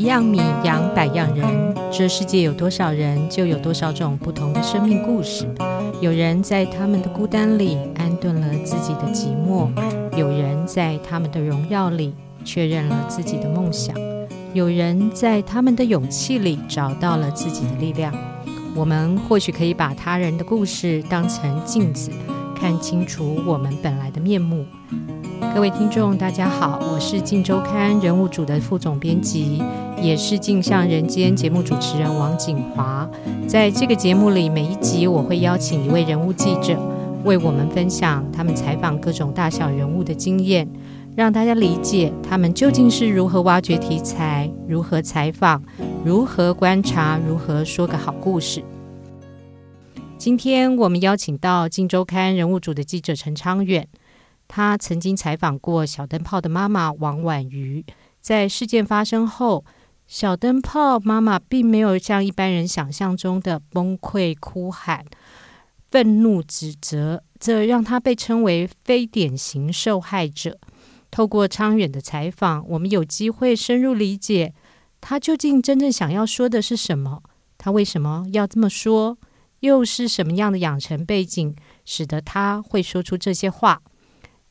一样米养百样人，这世界有多少人，就有多少种不同的生命故事。有人在他们的孤单里安顿了自己的寂寞，有人在他们的荣耀里确认了自己的梦想，有人在他们的勇气里找到了自己的力量。我们或许可以把他人的故事当成镜子，看清楚我们本来的面目。各位听众，大家好，我是《镜周刊》人物组的副总编辑，也是《镜像人间》节目主持人王景华。在这个节目里，每一集我会邀请一位人物记者，为我们分享他们采访各种大小人物的经验，让大家理解他们究竟是如何挖掘题材、如何采访、如何观察、如何说个好故事。今天我们邀请到《镜周刊》人物组的记者陈昌远。他曾经采访过小灯泡的妈妈王婉瑜，在事件发生后，小灯泡妈妈并没有像一般人想象中的崩溃哭喊、愤怒指责，这让她被称为非典型受害者。透过昌远的采访，我们有机会深入理解她究竟真正想要说的是什么，她为什么要这么说，又是什么样的养成背景，使得她会说出这些话。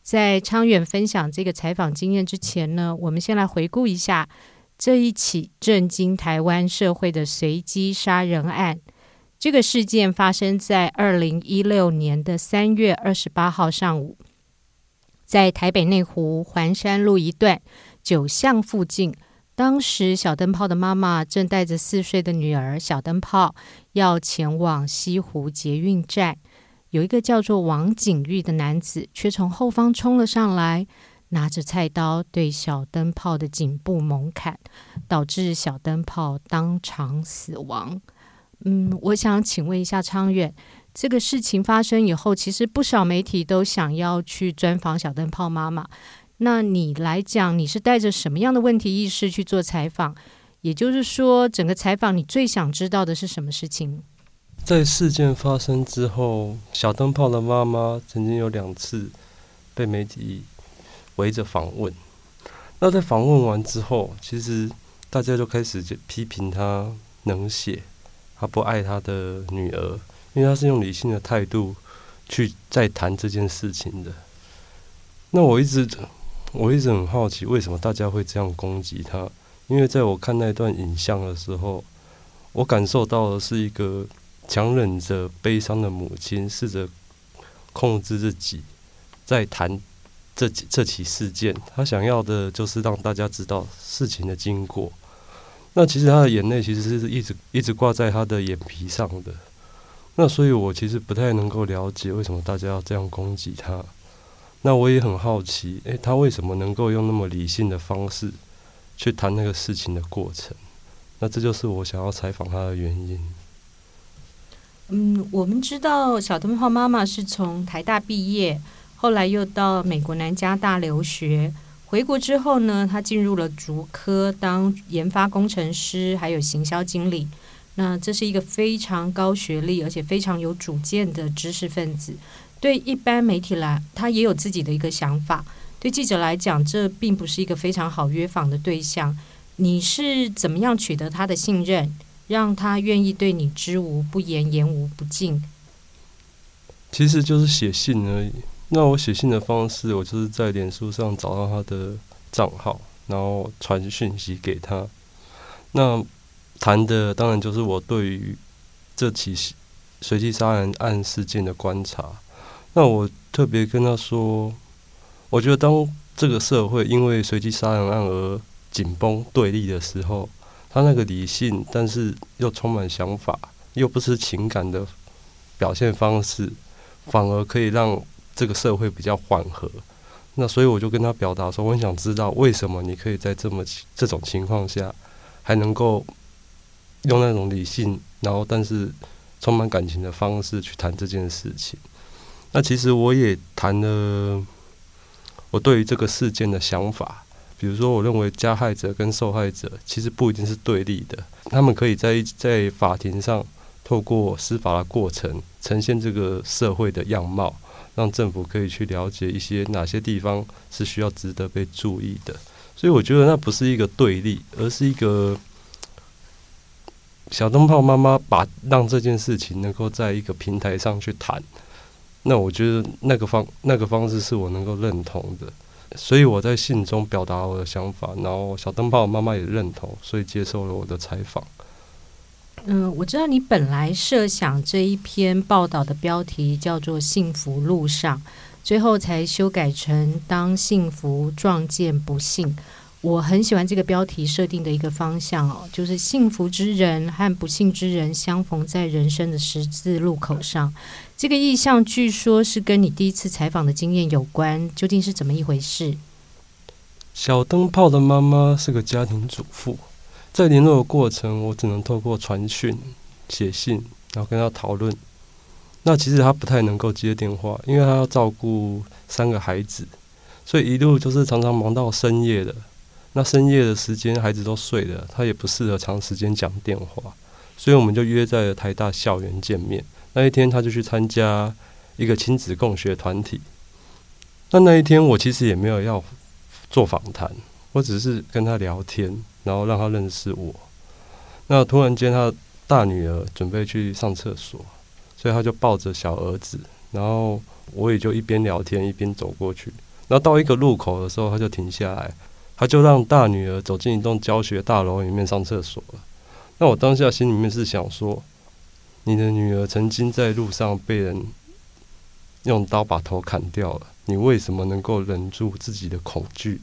在昌远分享这个采访经验之前呢，我们先来回顾一下这一起震惊台湾社会的随机杀人案。这个事件发生在二零一六年的三月二十八号上午，在台北内湖环山路一段九巷附近。当时小灯泡的妈妈正带着四岁的女儿小灯泡要前往西湖捷运站。有一个叫做王景玉的男子，却从后方冲了上来，拿着菜刀对小灯泡的颈部猛砍，导致小灯泡当场死亡。嗯，我想请问一下昌远，这个事情发生以后，其实不少媒体都想要去专访小灯泡妈妈。那你来讲，你是带着什么样的问题意识去做采访？也就是说，整个采访你最想知道的是什么事情？在事件发生之后，小灯泡的妈妈曾经有两次被媒体围着访问。那在访问完之后，其实大家就开始就批评他冷血，他不爱他的女儿，因为他是用理性的态度去在谈这件事情的。那我一直我一直很好奇，为什么大家会这样攻击他？因为在我看那段影像的时候，我感受到的是一个。强忍着悲伤的母亲，试着控制自己，在谈这这起事件。他想要的就是让大家知道事情的经过。那其实他的眼泪其实是一直一直挂在他的眼皮上的。那所以我其实不太能够了解为什么大家要这样攻击他。那我也很好奇，诶，他为什么能够用那么理性的方式去谈那个事情的过程？那这就是我想要采访他的原因。嗯，我们知道小灯泡妈妈是从台大毕业，后来又到美国南加大留学。回国之后呢，他进入了竹科当研发工程师，还有行销经理。那这是一个非常高学历，而且非常有主见的知识分子。对一般媒体来，他也有自己的一个想法。对记者来讲，这并不是一个非常好约访的对象。你是怎么样取得他的信任？让他愿意对你知无不言，言无不尽。其实就是写信而已。那我写信的方式，我就是在脸书上找到他的账号，然后传讯息给他。那谈的当然就是我对于这起随机杀人案事件的观察。那我特别跟他说，我觉得当这个社会因为随机杀人案而紧绷对立的时候。他那个理性，但是又充满想法，又不是情感的表现方式，反而可以让这个社会比较缓和。那所以我就跟他表达说，我很想知道为什么你可以在这么这种情况下，还能够用那种理性，然后但是充满感情的方式去谈这件事情。那其实我也谈了我对于这个事件的想法。比如说，我认为加害者跟受害者其实不一定是对立的，他们可以在在法庭上透过司法的过程呈现这个社会的样貌，让政府可以去了解一些哪些地方是需要值得被注意的。所以我觉得那不是一个对立，而是一个小灯泡妈妈把让这件事情能够在一个平台上去谈。那我觉得那个方那个方式是我能够认同的，所以我在信中表达我的想法，然后小灯泡妈妈也认同，所以接受了我的采访。嗯，我知道你本来设想这一篇报道的标题叫做“幸福路上”，最后才修改成“当幸福撞见不幸”。我很喜欢这个标题设定的一个方向哦，就是幸福之人和不幸之人相逢在人生的十字路口上。这个意象据说是跟你第一次采访的经验有关，究竟是怎么一回事？小灯泡的妈妈是个家庭主妇。在联络的过程，我只能透过传讯、写信，然后跟他讨论。那其实他不太能够接电话，因为他要照顾三个孩子，所以一路就是常常忙到深夜的。那深夜的时间，孩子都睡了，他也不适合长时间讲电话，所以我们就约在了台大校园见面。那一天，他就去参加一个亲子共学团体。那那一天，我其实也没有要做访谈，我只是跟他聊天。然后让他认识我。那突然间，他大女儿准备去上厕所，所以他就抱着小儿子，然后我也就一边聊天一边走过去。然后到一个路口的时候，他就停下来，他就让大女儿走进一栋教学大楼里面上厕所了。那我当下心里面是想说，你的女儿曾经在路上被人用刀把头砍掉了，你为什么能够忍住自己的恐惧？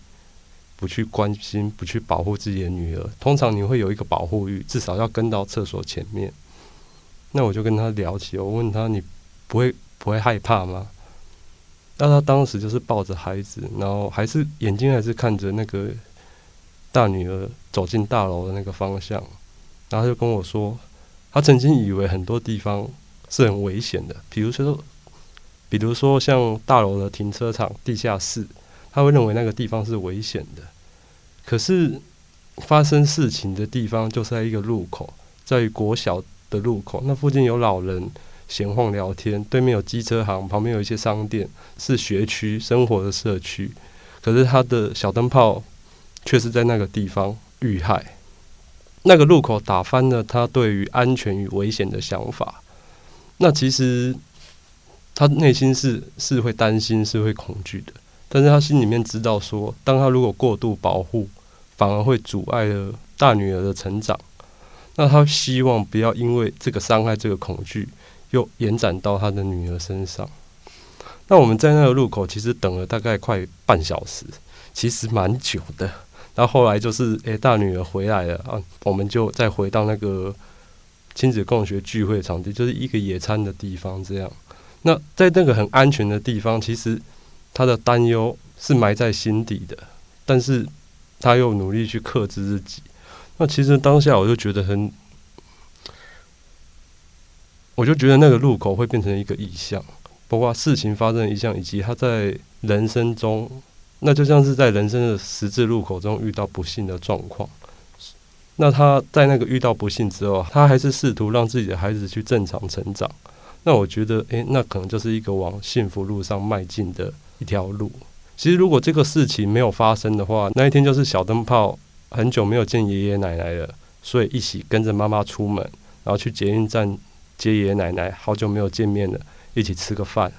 不去关心，不去保护自己的女儿，通常你会有一个保护欲，至少要跟到厕所前面。那我就跟他聊起，我问他：“你不会不会害怕吗？”那他当时就是抱着孩子，然后还是眼睛还是看着那个大女儿走进大楼的那个方向，然后他就跟我说，他曾经以为很多地方是很危险的，比如说，比如说像大楼的停车场、地下室。他会认为那个地方是危险的，可是发生事情的地方就是在一个路口，在国小的路口，那附近有老人闲晃聊天，对面有机车行，旁边有一些商店，是学区生活的社区。可是他的小灯泡却是在那个地方遇害，那个路口打翻了他对于安全与危险的想法。那其实他内心是是会担心，是会恐惧的。但是他心里面知道说，当他如果过度保护，反而会阻碍了大女儿的成长。那他希望不要因为这个伤害、这个恐惧，又延展到他的女儿身上。那我们在那个路口其实等了大概快半小时，其实蛮久的。然后后来就是，诶、大女儿回来了啊，我们就再回到那个亲子共学聚会场地，就是一个野餐的地方。这样，那在那个很安全的地方，其实。他的担忧是埋在心底的，但是他又努力去克制自己。那其实当下我就觉得很，我就觉得那个路口会变成一个意象，包括事情发生的意象，以及他在人生中，那就像是在人生的十字路口中遇到不幸的状况。那他在那个遇到不幸之后，他还是试图让自己的孩子去正常成长。那我觉得，诶、那可能就是一个往幸福路上迈进的。一条路，其实如果这个事情没有发生的话，那一天就是小灯泡很久没有见爷爷奶奶了，所以一起跟着妈妈出门，然后去捷运站接爷爷奶奶，好久没有见面了，一起吃个饭，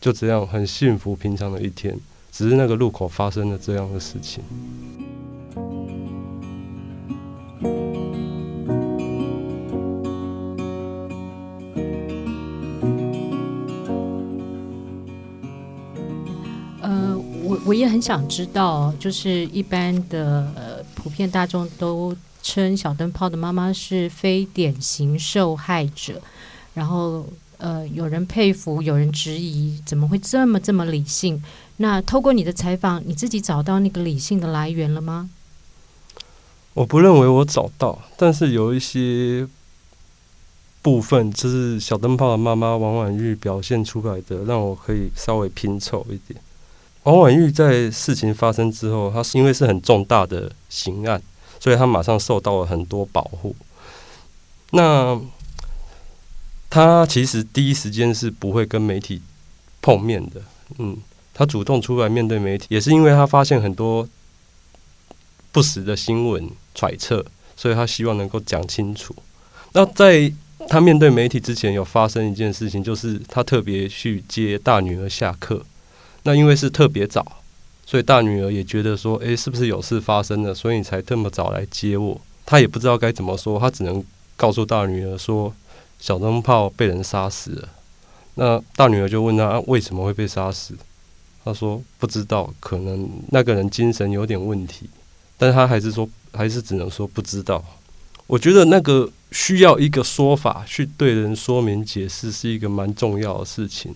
就这样很幸福平常的一天，只是那个路口发生了这样的事情。我也很想知道，就是一般的呃，普遍大众都称小灯泡的妈妈是非典型受害者，然后呃，有人佩服，有人质疑，怎么会这么这么理性？那透过你的采访，你自己找到那个理性的来源了吗？我不认为我找到，但是有一些部分，就是小灯泡的妈妈王婉玉表现出来的，让我可以稍微拼凑一点。王婉玉在事情发生之后，她是因为是很重大的刑案，所以她马上受到了很多保护。那她其实第一时间是不会跟媒体碰面的，嗯，她主动出来面对媒体，也是因为她发现很多不实的新闻揣测，所以她希望能够讲清楚。那在她面对媒体之前，有发生一件事情，就是她特别去接大女儿下课。那因为是特别早，所以大女儿也觉得说：“诶，是不是有事发生了？所以你才这么早来接我？”她也不知道该怎么说，她只能告诉大女儿说：“小灯泡被人杀死了。”那大女儿就问他：“啊，为什么会被杀死？”他说：“不知道，可能那个人精神有点问题。”但她还是说，还是只能说不知道。我觉得那个需要一个说法去对人说明解释，是一个蛮重要的事情。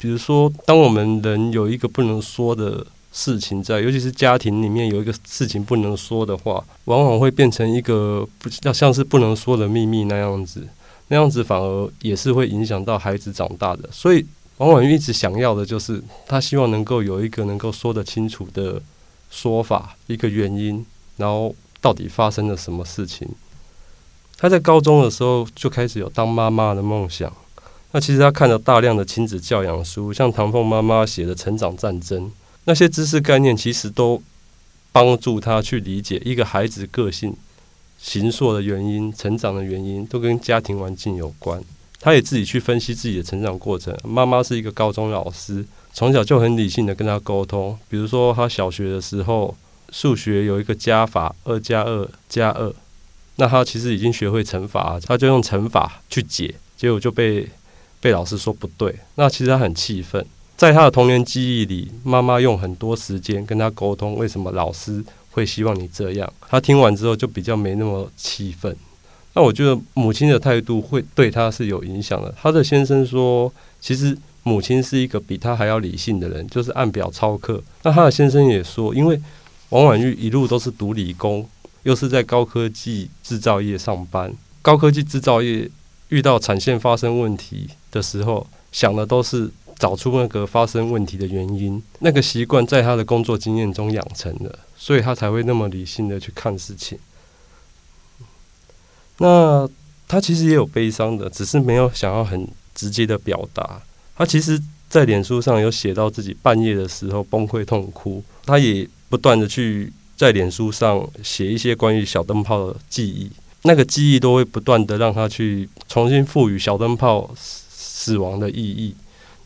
比如说，当我们人有一个不能说的事情在，尤其是家庭里面有一个事情不能说的话，往往会变成一个不要像是不能说的秘密那样子，那样子反而也是会影响到孩子长大的。所以，王婉諭一直想要的就是，他希望能够有一个能够说得清楚的说法，一个原因，然后到底发生了什么事情。他在高中的时候就开始有当妈妈的梦想。那其实他看了大量的亲子教养书，像唐凤妈妈写的《成长战争》，那些知识概念其实都帮助他去理解一个孩子个性形塑的原因、成长的原因，都跟家庭环境有关。他也自己去分析自己的成长过程。妈妈是一个高中老师，从小就很理性的跟他沟通。比如说，他小学的时候，数学有一个加法，二加二加二。那他其实已经学会乘法，他就用乘法去解，结果就被被老师说不对。那其实他很气愤，在他的童年记忆里，妈妈用很多时间跟他沟通，为什么老师会希望你这样？他听完之后就比较没那么气愤。那我觉得母亲的态度会对他是有影响的。他的先生说，其实母亲是一个比他还要理性的人，就是按表操课。那他的先生也说，因为王婉玉一路都是读理工。又是在高科技制造业上班，高科技制造业遇到产线发生问题的时候，想的都是找出那个发生问题的原因。那个习惯在他的工作经验中养成了，所以他才会那么理性的去看事情。那他其实也有悲伤的，只是没有想要很直接的表达。他其实，在脸书上有写到自己半夜的时候崩溃痛哭，他也不断的去。在脸书上写一些关于小灯泡的记忆，那个记忆都会不断的让他去重新赋予小灯泡死亡的意义。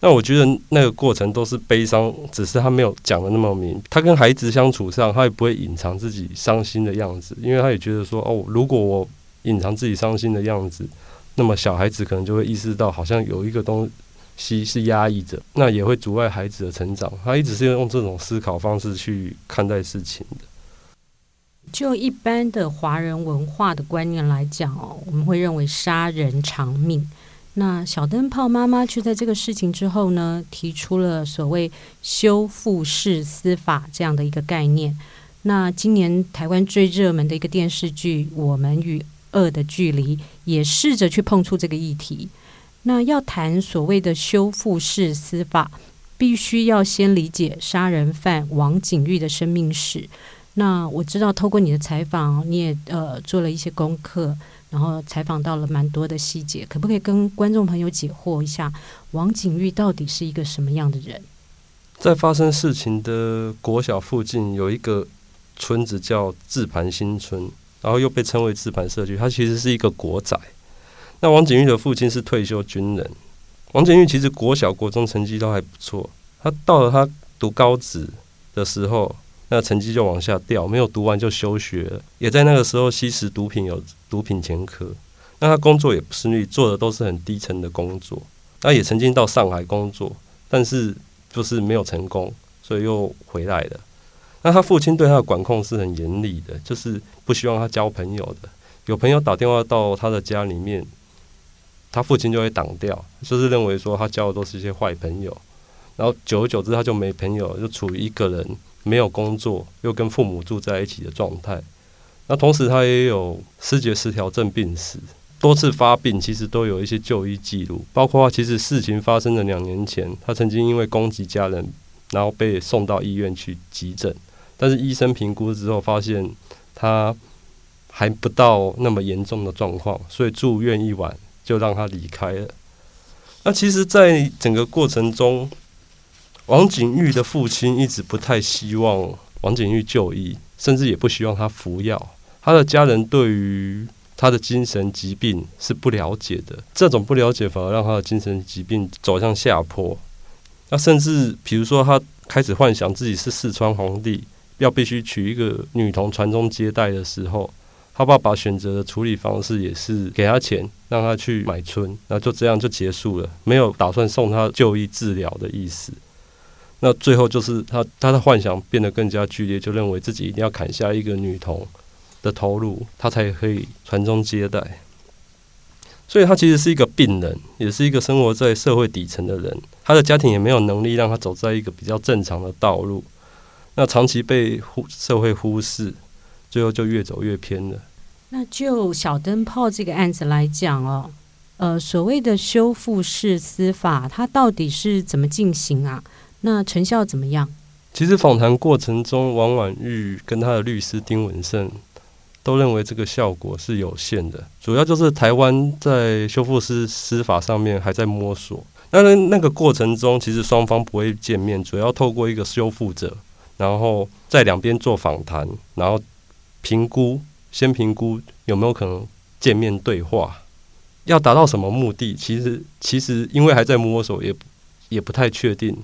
那我觉得那个过程都是悲伤，只是他没有讲的那么明。他跟孩子相处上，他也不会隐藏自己伤心的样子，因为他也觉得说，哦，如果我隐藏自己伤心的样子，那么小孩子可能就会意识到，好像有一个东西是压抑着，那也会阻碍孩子的成长。他一直是用这种思考方式去看待事情的。就一般的华人文化的观念来讲哦，我们会认为杀人偿命。那小灯泡妈妈却在这个事情之后呢，提出了所谓修复式司法这样的一个概念。那今年台湾最热门的一个电视剧《我们与恶的距离》也试着去碰触这个议题。那要谈所谓的修复式司法，必须要先理解杀人犯王景玉的生命史。那我知道，透过你的采访，你也呃做了一些功课，然后采访到了蛮多的细节，可不可以跟观众朋友解惑一下，王景玉到底是一个什么样的人？在发生事情的国小附近有一个村子叫自盘新村，然后又被称为自盘社区，它其实是一个国宅。那王景玉的父亲是退休军人，王景玉其实国小、国中成绩都还不错，他到了他读高职的时候。那成绩就往下掉，没有读完就休学了，也在那个时候吸食毒品，有毒品前科。那他工作也不顺利，做的都是很低层的工作。他也曾经到上海工作，但是就是没有成功，所以又回来了。那他父亲对他的管控是很严厉的，就是不希望他交朋友的。有朋友打电话到他的家里面，他父亲就会挡掉，就是认为说他交的都是一些坏朋友。然后久而久之，他就没朋友，就处于一个人。没有工作，又跟父母住在一起的状态。那同时，他也有思觉失调症病史，多次发病，其实都有一些就医记录。包括其实事情发生的两年前，他曾经因为攻击家人，然后被送到医院去急诊。但是医生评估之后发现他还不到那么严重的状况，所以住院一晚就让他离开了。那其实，在整个过程中，王景玉的父亲一直不太希望王景玉就医，甚至也不希望他服药。他的家人对于他的精神疾病是不了解的，这种不了解反而让他的精神疾病走向下坡。那甚至比如说，他开始幻想自己是四川皇帝，要必须娶一个女童传宗接代的时候，他爸爸选择的处理方式也是给他钱，让他去买春，那就这样就结束了，没有打算送他就医治疗的意思。那最后就是他他的幻想变得更加剧烈，就认为自己一定要砍下一个女童的投入，他才可以传宗接代。所以他其实是一个病人，也是一个生活在社会底层的人。他的家庭也没有能力让他走在一个比较正常的道路。那长期被忽社会忽视，最后就越走越偏了。那就小灯泡这个案子来讲哦，呃，所谓的修复式司法，它到底是怎么进行啊？那成效怎么样？其实访谈过程中，王婉玉跟他的律师丁文胜都认为这个效果是有限的。主要就是台湾在修复师司法上面还在摸索。那那个过程中，其实双方不会见面，主要透过一个修复者，然后在两边做访谈，然后评估，先评估有没有可能见面对话，要达到什么目的？其实其实因为还在摸索，也也不太确定。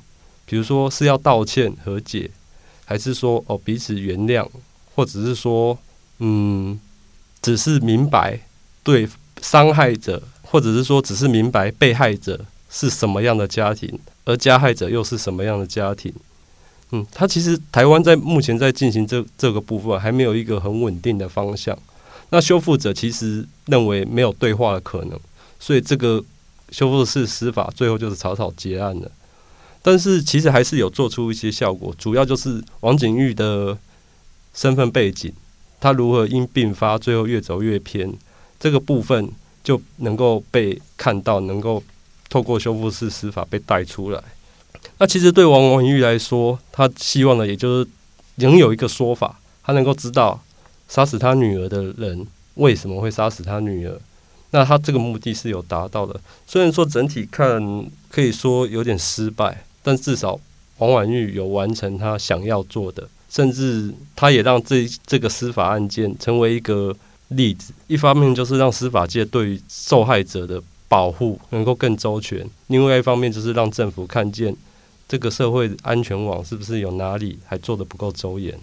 比如说是要道歉和解，还是说哦彼此原谅，或者是说嗯只是明白对伤害者，或者是说只是明白被害者是什么样的家庭，而加害者又是什么样的家庭？嗯，他其实台湾在目前在进行这这个部分还没有一个很稳定的方向。那修复者其实认为没有对话的可能，所以这个修复式司法最后就是草草结案了。但是其实还是有做出一些效果，主要就是王景玉的身份背景，他如何因病发最后越走越偏，这个部分就能够被看到，能够透过修复式司法被带出来。那其实对王婉玉来说，他希望的也就是能有一个说法，他能够知道杀死他女儿的人为什么会杀死他女儿。那他这个目的是有达到的，虽然说整体看可以说有点失败。但至少王婉玉有完成他想要做的，甚至他也让这这个司法案件成为一个例子。一方面就是让司法界对于受害者的保护能够更周全，另外一方面就是让政府看见这个社会安全网是不是有哪里还做得不够周延。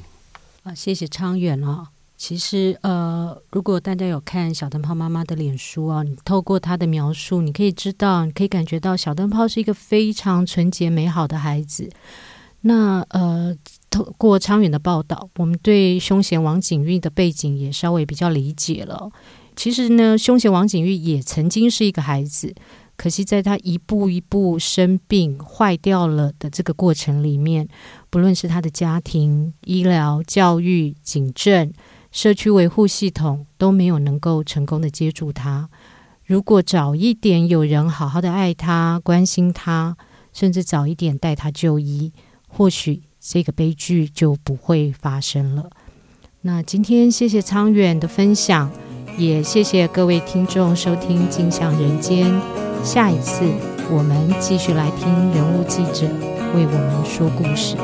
啊，谢谢昌远哦。其实，呃，如果大家有看小灯泡妈妈的脸书啊，你透过她的描述，你可以知道，你可以感觉到小灯泡是一个非常纯洁美好的孩子。那呃，透过昌远的报道，我们对凶嫌王景玉的背景也稍微比较理解了。其实呢，凶嫌王景玉也曾经是一个孩子，可惜在他一步一步生病坏掉了的这个过程里面，不论是他的家庭、医疗、教育、警政。社区维护系统都没有能够成功的接住他。如果早一点有人好好的爱他、关心他，甚至早一点带他就医，或许这个悲剧就不会发生了。那今天谢谢昌远的分享，也谢谢各位听众收听《镜像人间》。下一次我们继续来听人物记者为我们说故事。